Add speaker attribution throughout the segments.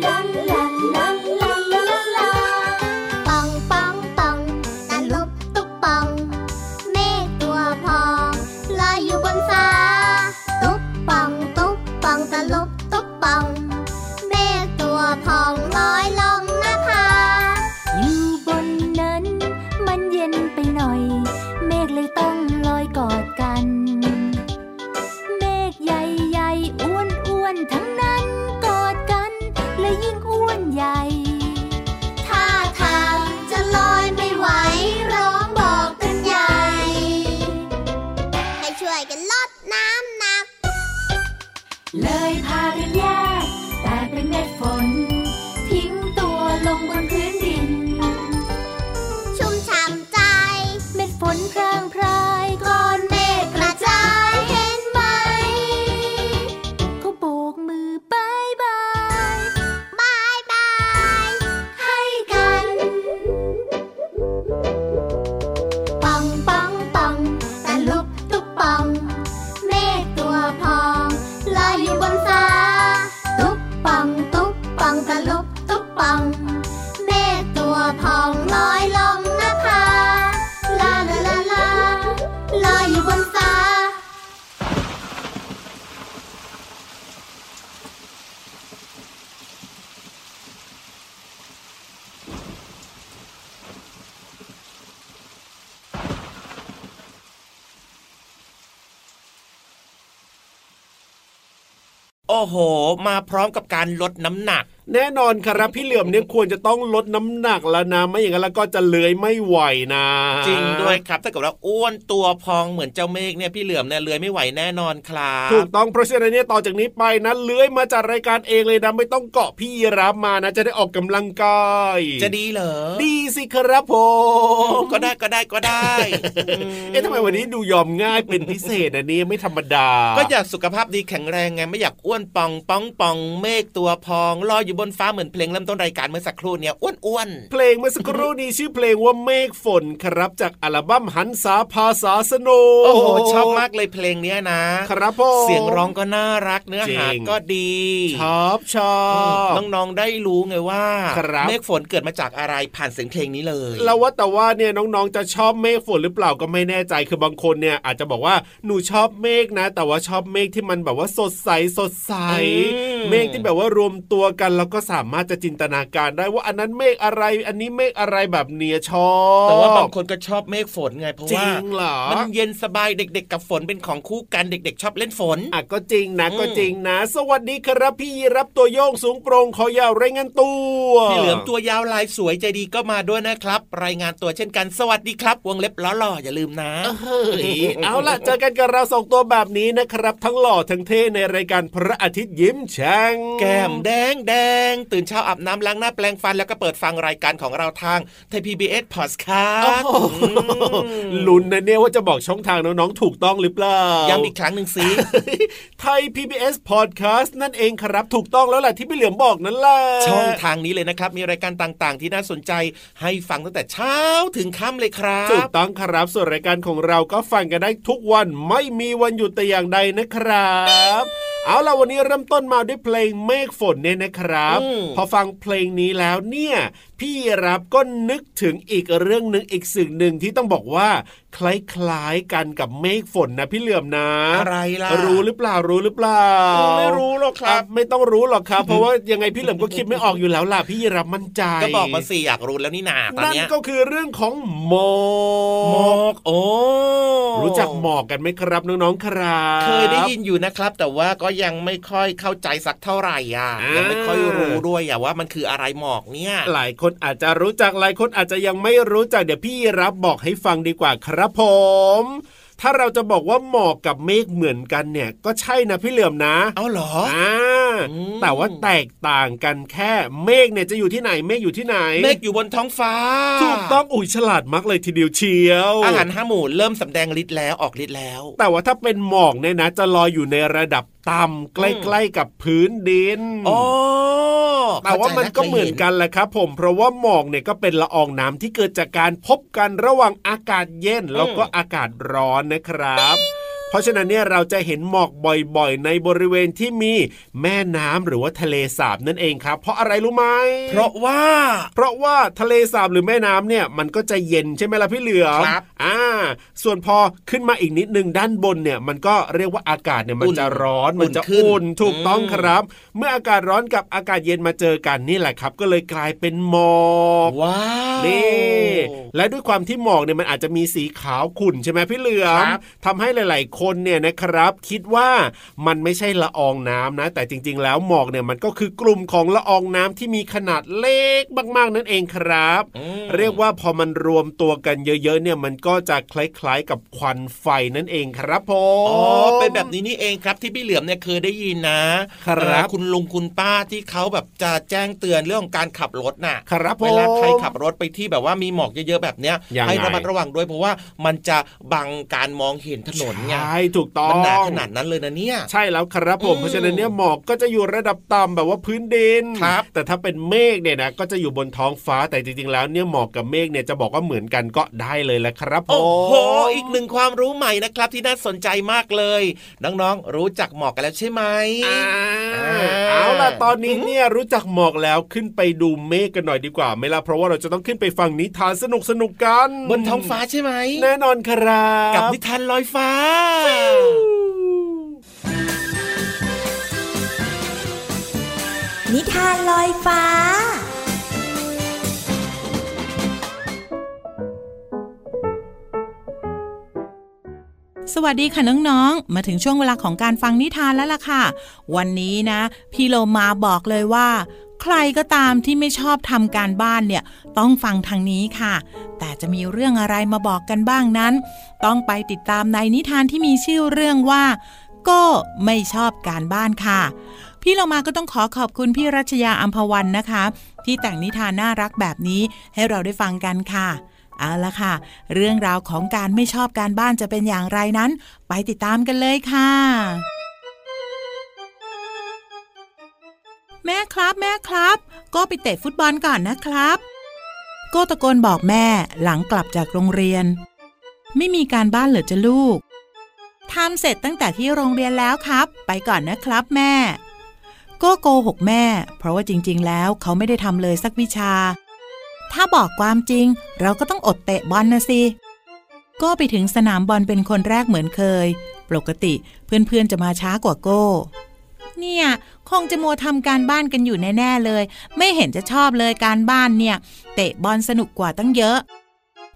Speaker 1: ป
Speaker 2: มาพร้อมกับการลดน้ำหนัก
Speaker 3: แน่นอนครับพี่เหลือมเนี่ยควรจะต้องลดน้ำหนักแล้วนะไม่อย่างนั้นแล้วก็จะเลื้อยไม่ไหวนะ
Speaker 2: จริงด้วยครับถ้าเกิดว่าอ้วนตัวพองเหมือนเจ้าเมฆเนี่ยพี่เหลือมเนี่ยเลื้อยไม่ไหวแน่นอนครับ
Speaker 3: ถูกต้องเพราะฉะนั้นเนี่ยต่อจากนี้ไปนะเลื้อยมาจัดรายการเองเลยนะไม่ต้องเกาะพี่รับมานะ จะได้ออกกำลังกาย
Speaker 2: จะดีเหรอ
Speaker 3: ดีสิครับผม
Speaker 2: ก็ได้ก็ได้ก็ได้
Speaker 3: เอ๊ะทำไมวันนี้ดูยอมง่ายเป็นพิเศษนะเนี่ยไม่ธรรมดา
Speaker 2: ก็อยากสุขภาพดีแข็งแรงไงไม่อยากอ้วนปองป้องปองเมฆตัวพองลอยอยู่บนฟ้าเหมือนเพลงเริ่มต้นรายการเมื่อสักครู่เนี่ยอ้วนอ้วน
Speaker 3: เพลงเมื่อสักครู่นี้ชื่อเพลงว่าเมฆฝนครับจากอัลบั้มหันษาภาษาสโน
Speaker 2: โอ้โหชอบมากเลยเพลงเนี้ยนะ ครับ
Speaker 3: ผม
Speaker 2: เสียงร้องก็น่ารักเนื้อหา
Speaker 3: จริง
Speaker 2: ก็ดี
Speaker 3: ชอบชอบ
Speaker 2: น้องๆได้รู้ไงว่า
Speaker 3: ครับ
Speaker 2: เมฆฝนเกิดมาจากอะไรผ่านเสียงเพลงนี้เลย
Speaker 3: เราว่าแต่ว่าเนี่ยน้องๆจะชอบเมฆฝนหรือเปล่าก็ไม่แน่ใจคือบางคนเนี่ยอาจจะบอกว่าหนูชอบเมฆนะ แต่ว่าชอบเมฆที่มันแบบว่าสดใสสดใส
Speaker 2: อืม
Speaker 3: เมฆที่แบบว่ารวมตัวกันแล้วเราก็สามารถจะจินตนาการได้ว่าอันนั้นเมฆอะไร อันนี้เมฆอะไรแบบเนี้ยชอบ
Speaker 2: แต่ว่าบางคนก็ชอบเมฆฝนไงเพราะ
Speaker 3: จริ
Speaker 2: ว่าง
Speaker 3: เหรอ
Speaker 2: มันเย็นสบายเด็ก ๆ กับฝนเป็นของคู่กันเด็ก ๆ ชอบเล่นฝน
Speaker 3: อะก็จริงนะ
Speaker 2: อืม
Speaker 3: ก็จริงนะ สวัสดีครับพี่ยีรับตัวโยงสูงโปร่งคอยาวรายงานตัว
Speaker 2: พี่เหลือมตัวยาวลายสวยใจดีก็มาด้วยนะครับ รายงานตัวเช่นกันสวัสดีครับ วงเล็บล้อหล่ออย่าลืมนะ
Speaker 3: เฮ้ยเอาล่ะเจอกันกับเราสองตัวแบบนี้นะครับ ทั้งหล่อทั้งเท่ในรายการพระอาทิตย์ยิ้มแฉ่ง
Speaker 2: แก้มแดงแดงตื่นเช้าอาบน้ำล้างหน้าแปลงฟันแล้วก็เปิดฟังรายการของเราทางไทยพีบีเอสพอดคาส
Speaker 3: โอ้โหลุ้นนะเนี่ยว่าจะบอกช่องทางน้องๆถูกต้องหรือเปล่า
Speaker 2: ย้ำอีกครั้งหนึ่งสิ
Speaker 3: ไทย PBS Podcast นั่นเองครับ ถูกต้องแล้วแหละที่พี่เหลือมบอกนั่นแหละ
Speaker 2: ช่องทางนี้เลยนะครับ มีรายการต่างๆ ที่น่าสนใจให้ฟังตั้งแต่เช้าถึงค่ำเลยครับ
Speaker 3: ถูกต้องครับส่วนรายการของเราก็ฟังกันได้ทุกวันไม่มีวันหยุดแต่อย่างใดนะครับ เอาล่ะวันนี้เริ่มต้นมาด้วยเพลงเมฆฝนเนี่ยนะครับ
Speaker 2: อืม
Speaker 3: พอฟังเพลงนี้แล้วเนี่ย พี่รับก็นึกถึงอีกเรื่องหนึ่งอีกสิ่งหนึ่งที่ต้องบอกว่า คล้ายๆกันกับเมฆฝนนะพี่เหลือมนะ
Speaker 2: อะไรล่ะ
Speaker 3: รู้หรือเปล่ารู้หรือเปล่า
Speaker 2: ไม่รู้หรอกครับ
Speaker 3: อะไม่ต้องรู้หรอกครับ เพราะว่ายังไงพี่เหลิมก็คิดไม่ออกอยู่แล้วล่ะพี่รับมั่นใจ
Speaker 2: ก็บอกมาสิอยากรู้แล้วนี่นาตอน
Speaker 3: นั่น
Speaker 2: เนี้ย
Speaker 3: ก็คือเรื่องของหมอก
Speaker 2: หมอกโอ้
Speaker 3: รู้จักหมอกกันไหมครับน้องๆครับ
Speaker 2: เคยได้ยินอยู่นะครับ แต่ว่าก็ยังไม่ค่อยเข้าใจสักเท่าไหร่อะ
Speaker 3: อ่ายั
Speaker 2: ยังไม่ค่อยรู้ด้วยอะว่ามันคืออะไรหมอกเนี่ย
Speaker 3: หลายคนอาจจะรู้จักหลายคนอาจจะยังไม่รู้จักเดี๋ยวพี่รับบอกให้ฟังดีกว่าครับผม ถ้าเราจะบอกว่าหมอกกับเมฆเหมือนกันเนี่ย ก็ใช่นะพี่เหลือมนะ
Speaker 2: เอาเหรอ
Speaker 3: อ่า
Speaker 2: อืม
Speaker 3: แต่ว่าแตกต่างกันแค่เมฆเนี่ยจะอยู่ที่ไหนเมฆอยู่ที่ไหน
Speaker 2: เมฆอยู่บนท้องฟ้า
Speaker 3: ถูกต้องอุ้ยฉลาดมากเลยทีเดียวเชียว
Speaker 2: อาหารห้าหมู่เริ่มสำแดงฤทธิ์แล้วออกฤทธิ์แล้ว
Speaker 3: แต่ว่าถ้าเป็นหมอกเนี่ยนะ จะลอยอยู่ในระดับต่ำใกล้ๆกับพื้นดิน
Speaker 2: อ๋อ
Speaker 3: แต่ว่ามันก็เหมือนกันแหละครับ ผมเพราะว่าหมอกเนี่ยก็เป็นละอองน้ำที่เกิดจากการพบกันระหว่างอากาศเย็นแล้วก็อากาศร้อนนะครับ เพราะฉะนั้นเนี่ยเราจะเห็นหมอกบ่อยๆ ในบริเวณที่มีแม่น้ำหรือว่าทะเลสาบนั่นเองครับ เพราะอะไรรู้ไหม
Speaker 2: เพราะว่า
Speaker 3: เพราะว่าทะเลสาบหรือแม่น้ำเนี่ยมันก็จะเย็นใช่ไหมล่ะพี่เหลือม
Speaker 2: ครับ
Speaker 3: อ่า ส่วนพอขึ้นมาอีกนิดนึงด้านบนเนี่ยมันก็เรียกว่าอากาศเนี่ยมันจะร้อนมันจะ
Speaker 2: ขึ้น
Speaker 3: อุ่นถูกต้อง
Speaker 2: อืม
Speaker 3: ครับ เมื่ออากาศร้อนกับอากาศเย็นมาเจอกันนี่แหละครับ ก็เลยกลายเป็นหมอก
Speaker 2: ว้าว
Speaker 3: นี่และด้วยความที่หมอกเนี่ยมันอาจจะมีสีขาวขุ่นใช่ไหมพี่เหลือม
Speaker 2: ครับ
Speaker 3: ทำให้หลาย ๆคนเนี่ยนะครับคิดว่ามันไม่ใช่ละอองน้ำนะ แต่จริง ๆ แล้วหมอกเนี่ยมันก็คือกลุ่มของละอองน้ำที่มีขนาดเล็กมาก ๆ นั่นเองครับ
Speaker 2: อืม
Speaker 3: เรียกว่าพอมันรวมตัวกันเยอะ ๆ เนี่ยมันก็จะคล้าย ๆ กับควันไฟนั่นเองครับผม
Speaker 2: อ๋อเป็นแบบนี้นี่เองครับที่พี่เหลือมเนี่ยเคยได้ยินนะครับเออคุณลุงคุณป้าที่เขาแบบจะแจ้งเตือนเรื่องของการขับรถน่ะ
Speaker 3: ครับผม
Speaker 2: เวลาใครขับรถไปที่แบบว่ามีหมอกเยอะๆแบบเนี้ย
Speaker 3: ยังไง
Speaker 2: ให้ระมัดระวังด้วยเพราะว่ามันจะบังการมองเห็นถนนไง
Speaker 3: ใช่ถูกต้อง
Speaker 2: มันหนาขนาดนั้นเลยนะเนี่ย
Speaker 3: ใช่แล้วครับผม
Speaker 2: อืม
Speaker 3: เพราะฉะนั้นเนี่ยหมอกก็จะอยู่ระดับต่ำแบบว่าพื้นดิน
Speaker 2: ครับ
Speaker 3: แต่ถ้าเป็นเมฆเนี่ยนะก็จะอยู่บนท้องฟ้าแต่จริงๆแล้วเนี่ยหมอกกับเมฆเนี่ยจะบอกว่าเหมือนกันก็ได้เลยแหละครับผม
Speaker 2: โอ้โหอีกหนึ่งความรู้ใหม่นะครับที่น่าสนใจมากเลย น้องๆรู้จักหมอกกันแล้วใช่ไหม
Speaker 3: อ่า
Speaker 2: อ่า
Speaker 3: เอาล่ะตอนนี้เนี่ยรู้จักหมอกแล้วขึ้นไปดูเมฆกันหน่อยดีกว่าไหม่ล่ะเพราะว่าเราจะต้องขึ้นไปฟังนิทานสนุกสนุกๆกัน
Speaker 2: บนท้องฟ้าใช่ไหม
Speaker 3: แน่นอนครับ
Speaker 2: กับนิทานลอยฟ้า
Speaker 4: นิทานลอยฟ้า
Speaker 5: สวัสดีค่ะน้องๆ มาถึงช่วงเวลาของการฟังนิทานแล้วล่ะค่ะ วันนี้นะ พี่โลมาบอกเลยว่า ใครก็ตามที่ไม่ชอบทำการบ้านเนี่ยต้องฟังทางนี้ค่ะ แต่จะมีเรื่องอะไรมาบอกกันบ้างนั้น ต้องไปติดตามในนิทานที่มีชื่อเรื่องว่าก็ไม่ชอบการบ้านค่ะ พี่เรามาก็ต้องขอขอบคุณพี่รัชยาอัมพวันนะคะ ที่แต่งนิทานน่ารักแบบนี้ให้เราได้ฟังกันค่ะเอาละค่ะ เรื่องราวของการไม่ชอบการบ้านจะเป็นอย่างไรนั้น ไปติดตามกันเลยค่ะ แม่ครับแม่ครับ ก็ไปเตะฟุตบอลก่อนนะครับโก็ตะโกนบอกแม่หลังกลับจากโรงเรียน ไม่มีการบ้านเหรอจะลูกทำเสร็จตั้งแต่ที่โรงเรียนแล้วครับ ไปก่อนนะครับแม่โก็โกหกแม่ เพราะว่าจริง ๆ แล้วเขาไม่ได้ทำเลยสักวิชา ถ้าบอกความจริง เราก็ต้องอดเตะบอลนะสิโก็ไปถึงสนามบอลเป็นคนแรกเหมือนเคย ปกติเพื่อนๆจะมาช้ากว่าโก้ เนี่ย คงจะมัวทำการบ้านกันอยู่แน่ ๆเลย ไม่เห็นจะชอบเลยการบ้านเนี่ย เตะบอลสนุกกว่าตั้งเยอะ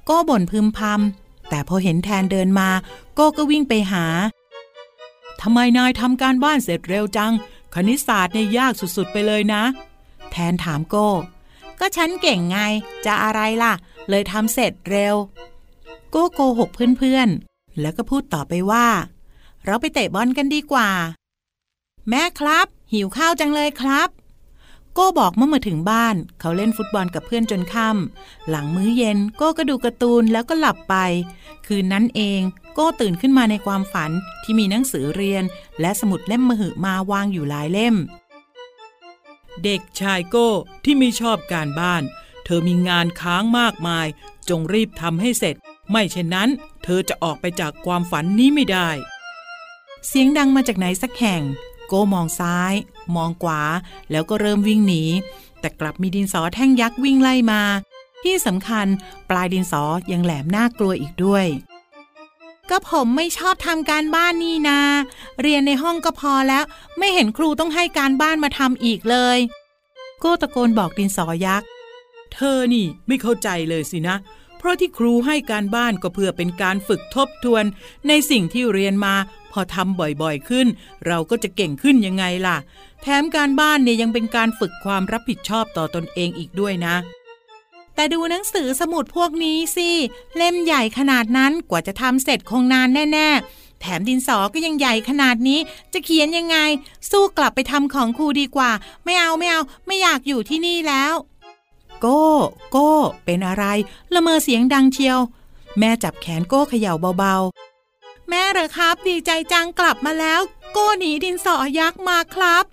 Speaker 5: โก้บ่นพึมพำแต่พอเห็นแทนเดินมา โก้ก็วิ่งไปหาทำไมนายทำการบ้านเสร็จเร็วจัง คณิตศาสตร์เนี่ยยากสุดๆไปเลยนะ แทนถามโก้ ก็ฉันเก่งไง จะอะไรล่ะ เลยทำเสร็จเร็ว โก้โกหกเพื่อนๆ แล้วก็พูดต่อไปว่า เราไปเตะบอลกันดีกว่า แม่ครับ หิวข้าวจังเลยครับ โก้บอกเมื่อมาถึงบ้าน เขาเล่นฟุตบอลกับเพื่อนจนค่ำหลังมื้อเย็นโก้ก็ดูการ์ตูนแล้วก็หลับไป คืนนั้นเองโก้ตื่นขึ้นมาในความฝันที่มีหนังสือเรียน และสมุดเล่มมหึมาวางอยู่หลายเล่ม เด็กชายโก้ที่ไม่ชอบการบ้าน เธอมีงานค้างมากมาย จงรีบทำให้เสร็จ ไม่เช่นนั้น เธอจะออกไปจากความฝันนี้ไม่ได้ เสียงดังมาจากไหนสักแห่ง โก้มองซ้าย มองขวา แล้วก็เริ่มวิ่งหนี แต่กลับมีดินสอแท่งยักษ์วิ่งไล่มา ที่สำคัญปลายดินสอยังแหลมน่ากลัวอีกด้วย ก็ผมไม่ชอบทำการบ้านนี่นา เรียนในห้องก็พอแล้ว ไม่เห็นครูต้องให้การบ้านมาทำอีกเลย โก้ตะโกนบอกดินสอยักษ์ เธอนี่ไม่เข้าใจเลยสินะเพราะที่ครูให้การบ้านก็เพื่อเป็นการฝึกทบทวนในสิ่งที่เรียนมา อทำบ่อยๆขึ้น เราก็จะเก่งขึ้นยังไงล่ะ แถมการบ้านเนี่ยยังเป็นการฝึกความรับผิดชอบต่อตนเองอีกด้วยนะ แต่ดูหนังสือสมุดพวกนี้สิ เล่มใหญ่ขนาดนั้นกว่าจะทำเสร็จคงนานแน่ ๆ แถมดินสอก็ยังใหญ่ขนาดนี้ จะเขียนยังไง สู้กลับไปทำของครูดีกว่า ไม่เอาไม่เอา ไม่อยากอยู่ที่นี่แล้วโก้โก้เป็นอะไร ละเมอเสียงดังเชียว แม่จับแขนโก้เขย่าเบา แม่เหรอครับ ดีใจจังกลับมาแล้ว โก้หนีดินสอยักษ์มาครับ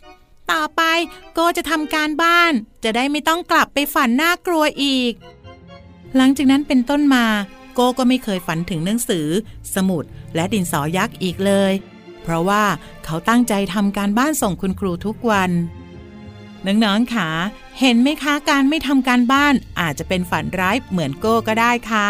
Speaker 5: ต่อไปโก้จะทำการบ้าน จะได้ไม่ต้องกลับไปฝันน่ากลัวอีก หลังจากนั้นเป็นต้นมา โก้ก็ไม่เคยฝันถึงหนังสือ สมุด และดินสอยักษ์อีกเลย เพราะว่าเขาตั้งใจทำการบ้านส่งคุณครูทุกวันน้องๆค่ะ เห็นไหมคะการไม่ทำการบ้านอาจจะเป็นฝันร้ายเหมือนโก้ก็ได้ค่ะ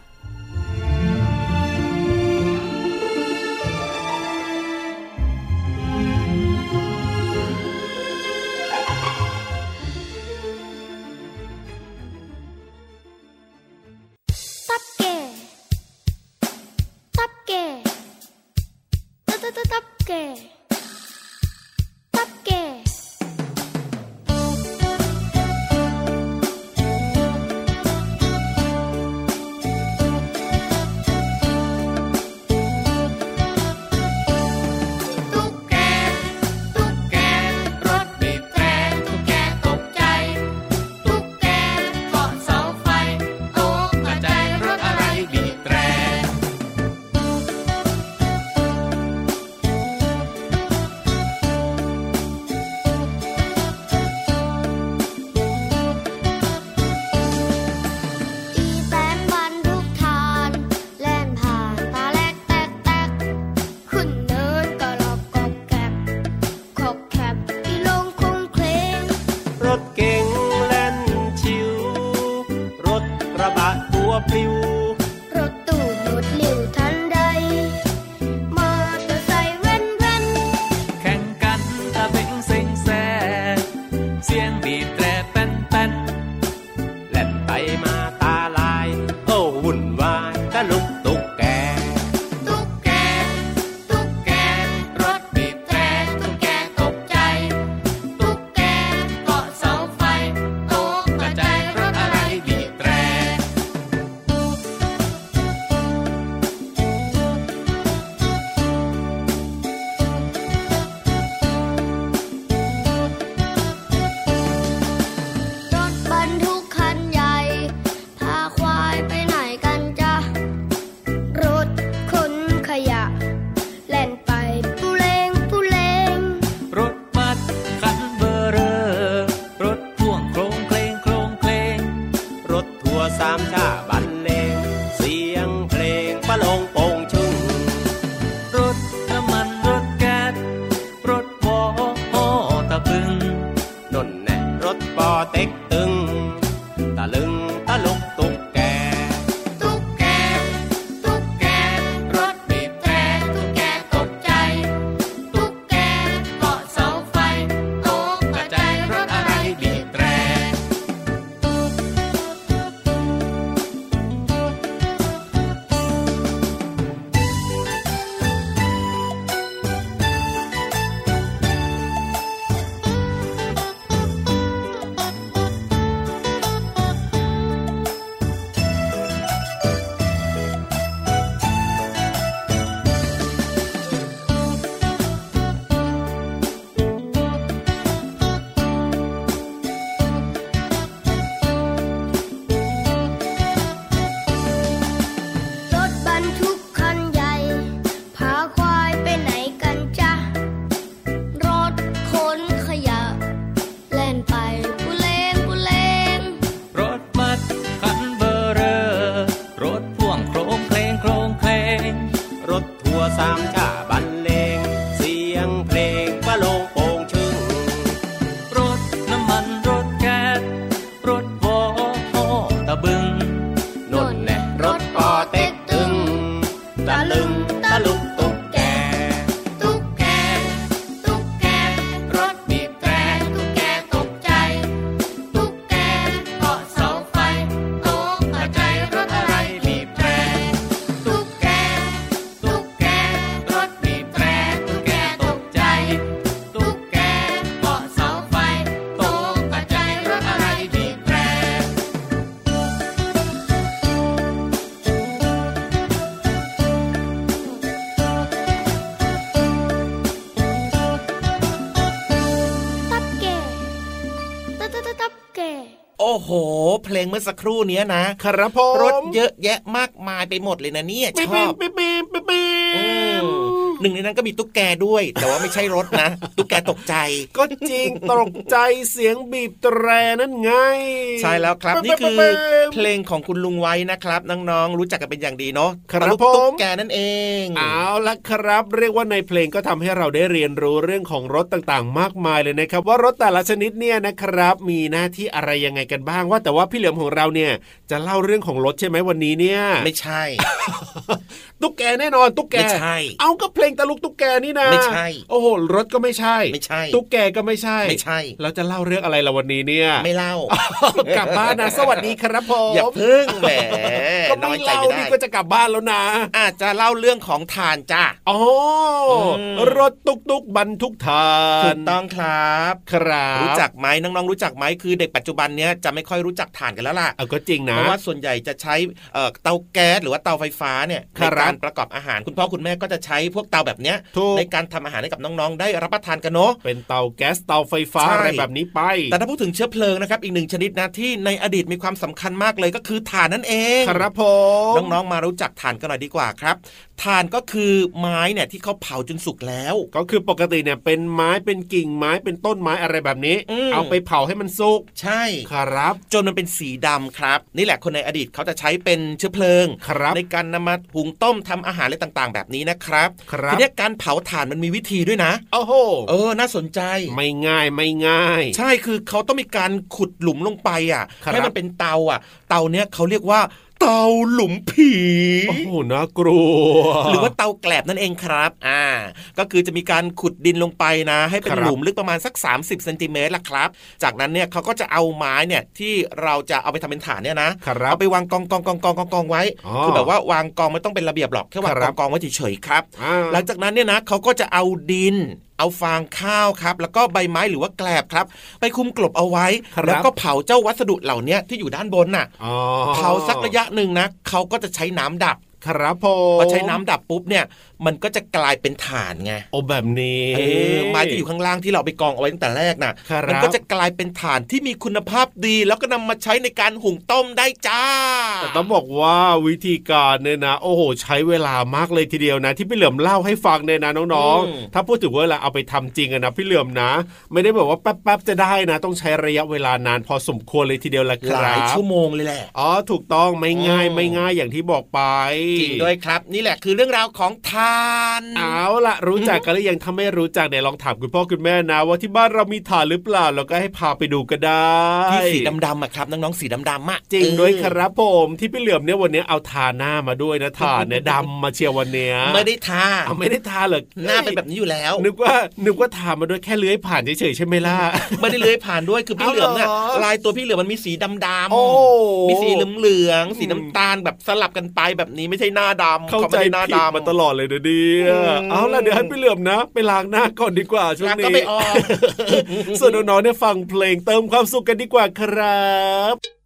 Speaker 6: เพ
Speaker 7: ลงเมื่
Speaker 2: อสักครู่เนี้ยนะ
Speaker 3: ครับผม
Speaker 2: รถเยอะแยะมากมายไปหมดเลยนะเนี่ย
Speaker 3: ปิ๊บ
Speaker 2: ชอบ หนึ่งในนั้นก็มีตุ๊กแกด้วย แต่ว่าไม่ใช่รถนะ ตุ๊กแกตกใจ
Speaker 3: ก็จริงตกใจเสียงบีบแตรนั่นไง
Speaker 2: ใช่แล้วครับ
Speaker 3: ปิ๊บ
Speaker 2: นี่คือ
Speaker 3: ปิ๊บปิ๊บ
Speaker 2: เพลงของคุณลุงไว้นะครับ น้องๆ รู้จักกันเป็นอย่างดีเนาะ
Speaker 3: ครับ
Speaker 2: ตะลุก
Speaker 3: ผม
Speaker 2: ตุ๊กแกนั่นเอง
Speaker 3: เอาละครับ เรียกว่าในเพลงก็ทำให้เราได้เรียนรู้เรื่องของรถต่างๆ มากมายเลยนะครับ ว่ารถแต่ละชนิดเนี่ยนะครับ มีหน้าที่อะไรยังไงกันบ้างว่า แต่ว่าพี่เหลือมของเราเนี่ยจะเล่าเรื่องของรถใช่ไหมวันนี้เนี่ย
Speaker 2: ไม่ใช่
Speaker 3: ตุ๊กแกแน่นอนตุ๊กแก
Speaker 2: ไม่ใช่
Speaker 3: เอาก็เพลงตะลุกตุ๊กแกนี่นะ
Speaker 2: ไม่ใช่
Speaker 3: โอ้โหรถก็ไม่ใช่
Speaker 2: ไม่ใช่
Speaker 3: ตุ๊กแกก็ไม่ใช่
Speaker 2: ไม่ใช่
Speaker 3: แล้วจะเล่าเรื่องอะไรละวันนี้เนี่ย
Speaker 2: ไม่เล่า
Speaker 3: กลับบ้านนะ สวัสดีครับผม
Speaker 2: อย่าพึ่งแหม
Speaker 3: ก็
Speaker 2: น้
Speaker 3: ไม่
Speaker 2: อยใจ
Speaker 3: เล่า
Speaker 2: ไม่
Speaker 3: นี่
Speaker 2: ได้
Speaker 3: ก็จะกลับบ้านแล้วนะ
Speaker 2: อาจจะเล่าเรื่องของทานจ้า
Speaker 3: อ๋ออ
Speaker 2: ม
Speaker 3: รถตุกตุกบรรทุกทาน
Speaker 2: ถูกต้องครับ
Speaker 3: ครับ
Speaker 2: รู้จักไหมน้องๆรู้จักไหมคือเด็กปัจจุบันเนี้ยจะไม่ค่อยรู้จักถ่านกันแล้วล่ะ
Speaker 3: เอาก็จริงนะ
Speaker 2: เพราะว่าส่วนใหญ่จะใช้เอ่อเตาแก๊สหรือว่าเตาไฟฟ้าเนี่ย
Speaker 3: ครั
Speaker 2: ใน
Speaker 3: บ
Speaker 2: การประกอบอาหารคุณพ่อคุณแม่ก็จะใช้พวกเตาแบบเนี้ย
Speaker 3: ถูก
Speaker 2: ในการทำอาหารให้กับน้องๆ ได้รับประทานกันเนาะ
Speaker 3: เป็นเตาแก๊สเตาไฟฟ้า
Speaker 2: ใช่
Speaker 3: อะไรแบบนี้ไป
Speaker 2: แต่ถ้าพูดถึงเชื้อเพลิงนะครับอีกหนึ่งชนิดนะที่ในอดีตมีความสำคัญมากเลยก็คือถ่านนั่นเอง
Speaker 3: ครับผม
Speaker 2: น้องๆมารู้จักถ่านกันหน่อยดีกว่าครับถ่านก็คือไม้เนี่ยที่เขาเผาจนสุกแล้ว
Speaker 3: ก็คือปกติเนี่ยเป็นไม้เป็นกิ่งไม้เป็นต้นไม้อะไรแบบนี้
Speaker 2: อืม
Speaker 3: เอาไปเผาให้มันสุก
Speaker 2: ใช่
Speaker 3: ครับ
Speaker 2: จนมันเป็นสีดำครับ นี่แหละคนในอดีตเขาจะใช้เป็นเชื้อเพลิง
Speaker 3: ครับ
Speaker 2: ในการนำมาหุงต้มทำอาหารอะไรต่างๆ แบบนี้นะครับ
Speaker 3: ครับ
Speaker 2: ทีเนี้ยการเผาถ่านมันมีวิธีด้วยนะ
Speaker 3: โอ้โห
Speaker 2: เออน่าสนใจ
Speaker 3: ไม่ง่ายไม่ง่าย
Speaker 2: ใช่คือเขาต้องมีการขุดหลุมลงไปอะ
Speaker 3: ครับ
Speaker 2: ให้มันเป็นเตาอะ เตาเนี้ยเขาเรียกว่า เตาหลุมผี
Speaker 3: โอ้โหน่ากลัว
Speaker 2: หรือว่าเตาแกลบนั่นเองครับ อ่า ก็คือจะมีการขุดดินลงไปนะ ให้เป็น
Speaker 3: ครับ
Speaker 2: หลุมลึกประมาณสัก 30เซนติเมตรละครับ จากนั้นเนี่ยเขาก็จะเอาไม้เนี่ยที่เราจะเอาไปทำเป็นฐานเนี่ยนะครับเอาไปวางกองกองกองกองกองกองไว้
Speaker 3: อ๋อ
Speaker 2: คือแบบว่าวางกองไม่ต้องเป็นระเบียบหรอกแค่วาง
Speaker 3: ครั
Speaker 2: กอบงกองไว้เฉยๆครับ
Speaker 3: อ่า
Speaker 2: หลังจากนั้นเนี่ยนะเขาก็จะเอาดิน เอาฟางข้าวครับ แล้วก็ใบไม้หรือว่าแกลบครับ ไปคลุมกลบเอาไว้
Speaker 3: ครับ
Speaker 2: แล้วก็เผาเจ้าวัสดุเหล่านี้ที่อยู่ด้านบนน่ะ
Speaker 3: อ๋อ
Speaker 2: เผาสักระยะหนึ่งนะเขาก็จะใช้น้ำดับ
Speaker 3: ครับผม
Speaker 2: พอใช้น้ำดับปุ๊บเนี่ยมันก็จะกลายเป็นถ่านไง
Speaker 3: โอ้แบบนี้
Speaker 2: เออไม้ที่อยู่ข้างล่างที่เราเอาไปกองเอาไว้ตั้งแต่แรกน่ะ
Speaker 3: ครับ
Speaker 2: มัก็จะกลายเป็นถ่านที่มีคุณภาพดี แล้วก็นำมาใช้ในการหุงต้มได้จ้า
Speaker 3: แต่ต้องบอกว่าวิธีการเนี่ยนะ โอ้โห ใช้เวลามากเลยทีเดียวนะ ที่พี่เหลือมเล่าให้ฟังเนี่ยนะน้อง
Speaker 2: อืม
Speaker 3: ๆถ้าพูดถึงว่าเวลาเอาไปทำจริงอะนะพี่เหลือมนะ ไม่ได้แบบว่าแป๊บๆจะได้นะ ต้องใช้ระยะเวลานานพอสมควรเลยทีเดียวละค
Speaker 2: ห
Speaker 3: รั
Speaker 2: ลาย
Speaker 3: บ
Speaker 2: ชั่วโมงเลยแหละ
Speaker 3: อ๋อถูกต้องไม่ง่าย
Speaker 2: อืม
Speaker 3: ไม่ง่ายอย่างที่บอกไป
Speaker 2: จริงด้วยครับ นี่แหละคือเรื่องราวของทาน
Speaker 3: เอาล่ะ รู้จักกันหรือยังถ้าไม่รู้จักเนี่ยลองถามคุณพ่อคุณแม่นะ ว่าที่บ้านเรามีถ่านหรือเปล่าเราก็ให้พาไปดูก็ได้
Speaker 2: ที่สีดำๆอะครับน้องๆสีดำๆอะ
Speaker 3: จริงด้วยค
Speaker 2: เออ
Speaker 3: รับผมที่พี่เหลือมเนี่ยวันนี้เอาทาหน้ามาด้วยนะถ่านเนี่ยดำมาเชียววันเนี้ย
Speaker 2: ไม่ได้ทา
Speaker 3: เอาไม่ได้ทาเหรอ
Speaker 2: หน้าเป็นแบบนี้อยู่แล้ว
Speaker 3: นึกว่านึกว่าทามาด้วยแค่เลื้อยผ่านเฉยๆใช่ไหมล่ะ
Speaker 2: ไม่ได้เลื้อยผ่านด้วยคือพี่
Speaker 3: เอา
Speaker 2: เหลือมเนี่ย
Speaker 3: เหรอ
Speaker 2: ลายตัวพี่เหลือมมันมีสีดำ
Speaker 3: โอ้
Speaker 2: ๆมีสีเหลืองๆสีน้ำตาลแบบสลับกันไปแบบนี้ไม่ใช่หน้าดำ
Speaker 3: เข้า
Speaker 2: ข
Speaker 3: ใจ
Speaker 2: ไม่ได้หน้า
Speaker 3: ผิด
Speaker 2: ดำ
Speaker 3: มาตลอดเลยนะเนี่ย
Speaker 2: อืม
Speaker 3: เอาล่ะเดี๋ยวให้พี่เหลือมนะ ไปล้างหน้าก่อนดีกว่าช่วง
Speaker 2: แล้วก็
Speaker 3: นี้
Speaker 2: ไปออก
Speaker 3: ส่วนน้องๆเนี่ยฟังเพลงเติมความสุขกันดีกว่าครับ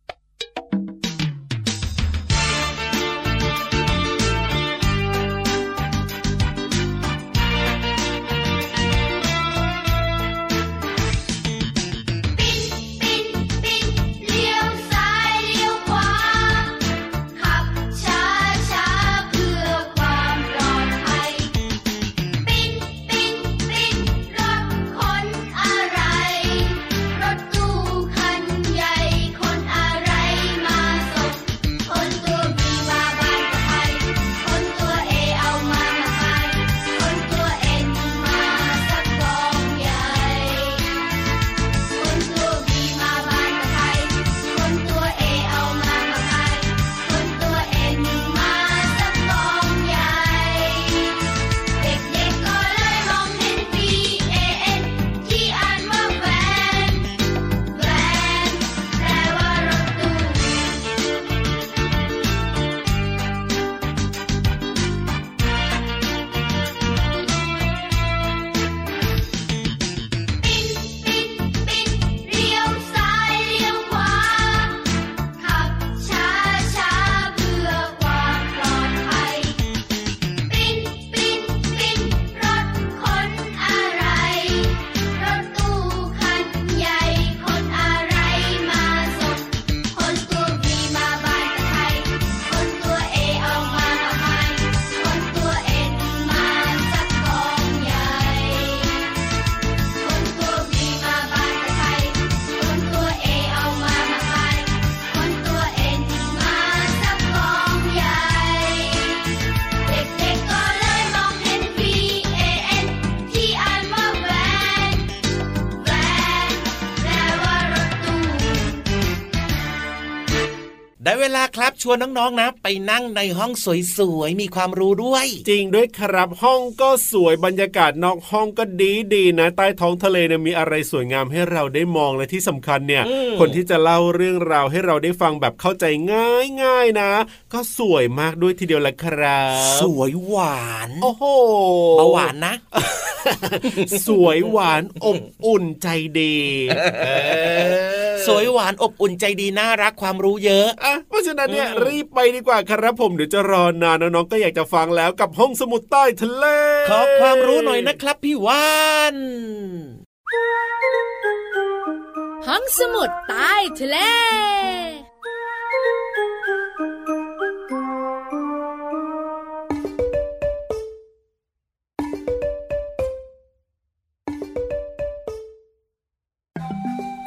Speaker 1: เวลาครั
Speaker 2: บชวนน้องๆนะ ไปนั่งในห้องสวยๆมีความรู้ด้วย
Speaker 3: จริงด้วยครับห้องก็สวยบรรยากาศนอกห้องก็ดีดีๆนะ ใต้ท้องทะเลเนี่ยมีอะไรสวยงามให้เราได้มองและที่สำคัญเนี่ย
Speaker 2: อืม
Speaker 3: คนที่จะเล่าเรื่องราวให้เราได้ฟังแบบเข้าใจง่ายๆนะ ก็สวยมากด้วยทีเดียวละครับ
Speaker 2: สวยหวาน
Speaker 3: โอ้โห
Speaker 2: เบาหวานนะ
Speaker 3: สวยหวานอบอุ่นใจดี
Speaker 2: สวยหวานอบอุ่นใจดีน่ารักความรู้เยอะ
Speaker 3: อะเพราะฉะนั้นเนี่ย
Speaker 2: อืม
Speaker 3: รีบไปดีกว่าครับผมเดี๋ยวจะรอนานน้องๆก็อยากจะฟังแล้วกับห้องสมุดใต้ทะเล
Speaker 2: ขอความรู้หน่อยนะครับพี่วาน
Speaker 8: ห้องสมุดใต้ทะเล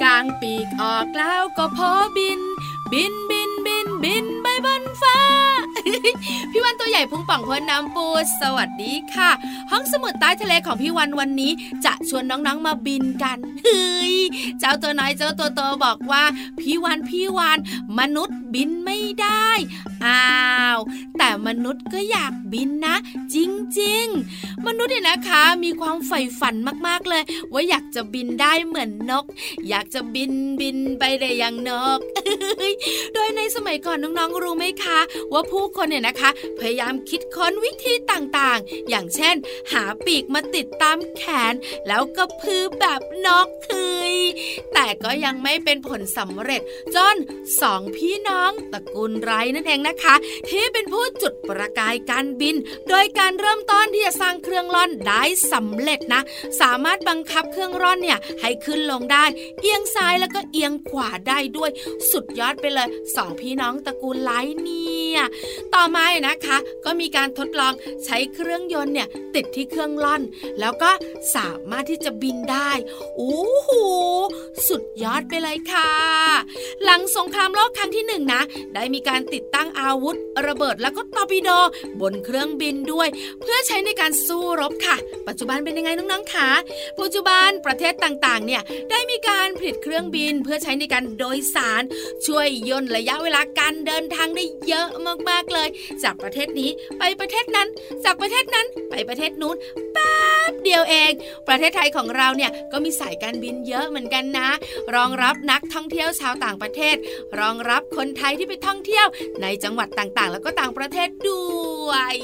Speaker 8: กลางปีกออกแล้วก็พอบิน บินบิน บินบินไปบนฟ้า พี่วันตัวใหญ่พุงป่องพ้นน้ำปูสวัสดีค่ะ ห้องสมุดใต้ทะเลของพี่วันวันนี้ จะชวนน้องๆมาบินกันเฮ้ยเจ้าตัวน้อยเจ้าตัวโตบอกว่า พี่วันพี่วันมนุษย์บินไม่ได้อ้าว แต่มนุษย์ก็อยากบินนะ จริง ๆ มนุษย์เนี่ยนะคะ มีความใฝ่ฝันมากๆเลย ว่าอยากจะบินได้เหมือนนก อยากจะบินบินไปได้อย่างนก โดยในสมัยก่อนน้องๆรู้ไหมคะ ว่าผู้คนเนี่ยนะคะ พยายามคิดค้นวิธีต่างๆ อย่างเช่น หาปีกมาติดตามแขน แล้วก็พือแบบนกเคยแต่ก็ยังไม่เป็นผลสำเร็จจนสองพี่น้องตระกูลไรนั่นเองนะคะ ที่เป็นผู้จุดประกายการบิน โดยการเริ่มต้นที่จะสร้างเครื่องร่อนได้สำเร็จนะ สามารถบังคับเครื่องร่อนเนี่ยให้ขึ้นลงได้ เอียงซ้ายแล้วก็เอียงขวาได้ด้วยสุดยอดไปเลยสองพี่น้องตระกูลไลเนี่ยต่อมานะคะ ก็มีการทดลองใช้เครื่องยนต์เนี่ยติดที่เครื่องร่อน แล้วก็สามารถที่จะบินได้โอ้โหสุด ยอดไปเลยค่ะ หลังสงครามโลกครั้งที่หนึ่งนะ ได้มีการติดตั้งอาวุธ ระเบิดแล้วก็ตอร์ปิโด บนเครื่องบินด้วย เพื่อใช้ในการสู้รบค่ะ ปัจจุบันเป็นยังไงน้องๆคะปัจจุบันประเทศต่างๆ เนี่ยได้มีการผลิตเครื่องบิน เพื่อใช้ในการโดยสาร ช่วยย่นระยะเวลาการเดินทางได้เยอะมากๆเลย จากประเทศนี้ไปประเทศนั้น จากประเทศนั้นไปประเทศนู้นแป๊บเดียวเอง ประเทศไทยของเราเนี่ยก็มีสายการบินเยอะเหมือนกันนะรองรับนักท่องเที่ยวชาวต่างประเทศ รองรับคนไทยที่ไปท่องเที่ยวในจังหวัดต่างๆ แล้วก็ต่างประเทศด้วย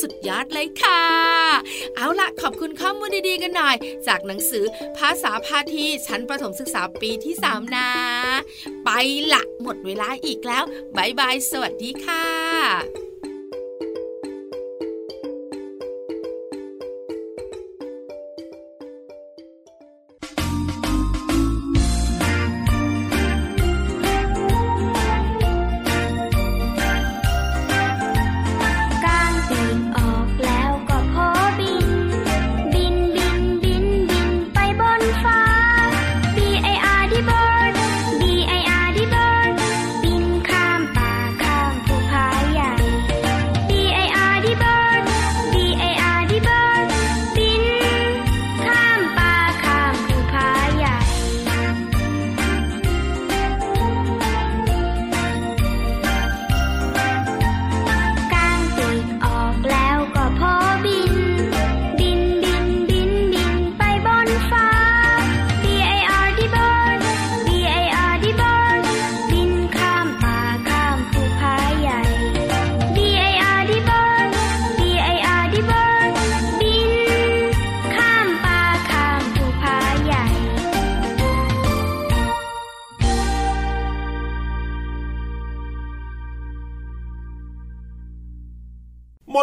Speaker 8: สุดยอดเลยค่ะ เอาละขอบคุณข้อมูลดีๆกันหน่อย จากหนังสือภาษาพาทีชั้นประถมศึกษาปีที่ 3 นะ ไปละหมดเวลาอีกแล้วบายบายสวัสดีค่ะ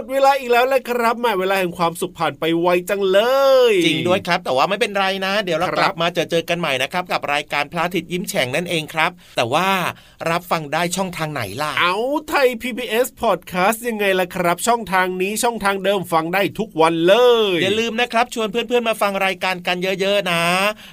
Speaker 3: ดเวลาอีกแล้วเลยครับแหม่เวลาแห่งความสุขผ่านไปไวจังเลย
Speaker 2: จริงด้วยครับแต่ว่าไม่เป็นไรนะ เดี๋ยวเรา
Speaker 3: ครับ
Speaker 2: กลับมาเจอเจอกันใหม่นะครับ กับรายการพระอาทิตย์ยิ้มแฉ่งนั่นเองครับ แต่ว่ารับฟังได้ช่องทางไหนล่ะ
Speaker 3: เอาไทย PBS Podcast ยังไงล่ะครับ ช่องทางนี้ช่องทางเดิมฟังได้ทุกวันเลย
Speaker 2: อย่าลืมนะครับ ชวนเพื่อนๆมาฟังรายการกันเยอะ ๆ นะ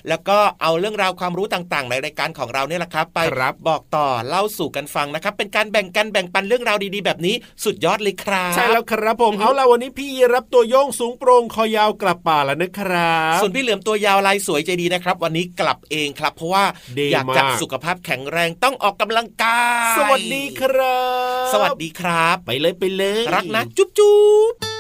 Speaker 2: แล้วก็เอาเรื่องราวความรู้ต่างๆ ในรายการของเราเนี่ยแหละครับไป
Speaker 3: ครับ
Speaker 2: บอกต่อเล่าสู่กันฟังนะครับเป็นการแบ่งกันแบ่งปันเรื่องราวดีๆ แบบนี้สุดยอดเลยครับ
Speaker 3: ใช่แล้วคครับผมเอาล่ะวันนี้พี่รับตัวโยงสูงโปร่งคอยาวกลับป่าแล้วนะครับ
Speaker 9: ส่วนพี่เหลือมตัวยาวลายสวยใจดีนะครับ วันนี้กลับเองครับ เพราะว่า
Speaker 3: ดี
Speaker 9: อยากจะ
Speaker 3: มาก
Speaker 9: สุขภาพแข็งแรงต้องออกกำลังกาย
Speaker 3: สวัสดีครับ
Speaker 9: สวัสดีครับ
Speaker 3: ไปเลยไปเลย
Speaker 9: รักนะจุ๊บจุ๊บ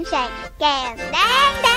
Speaker 1: ยิ้มรั
Speaker 10: บค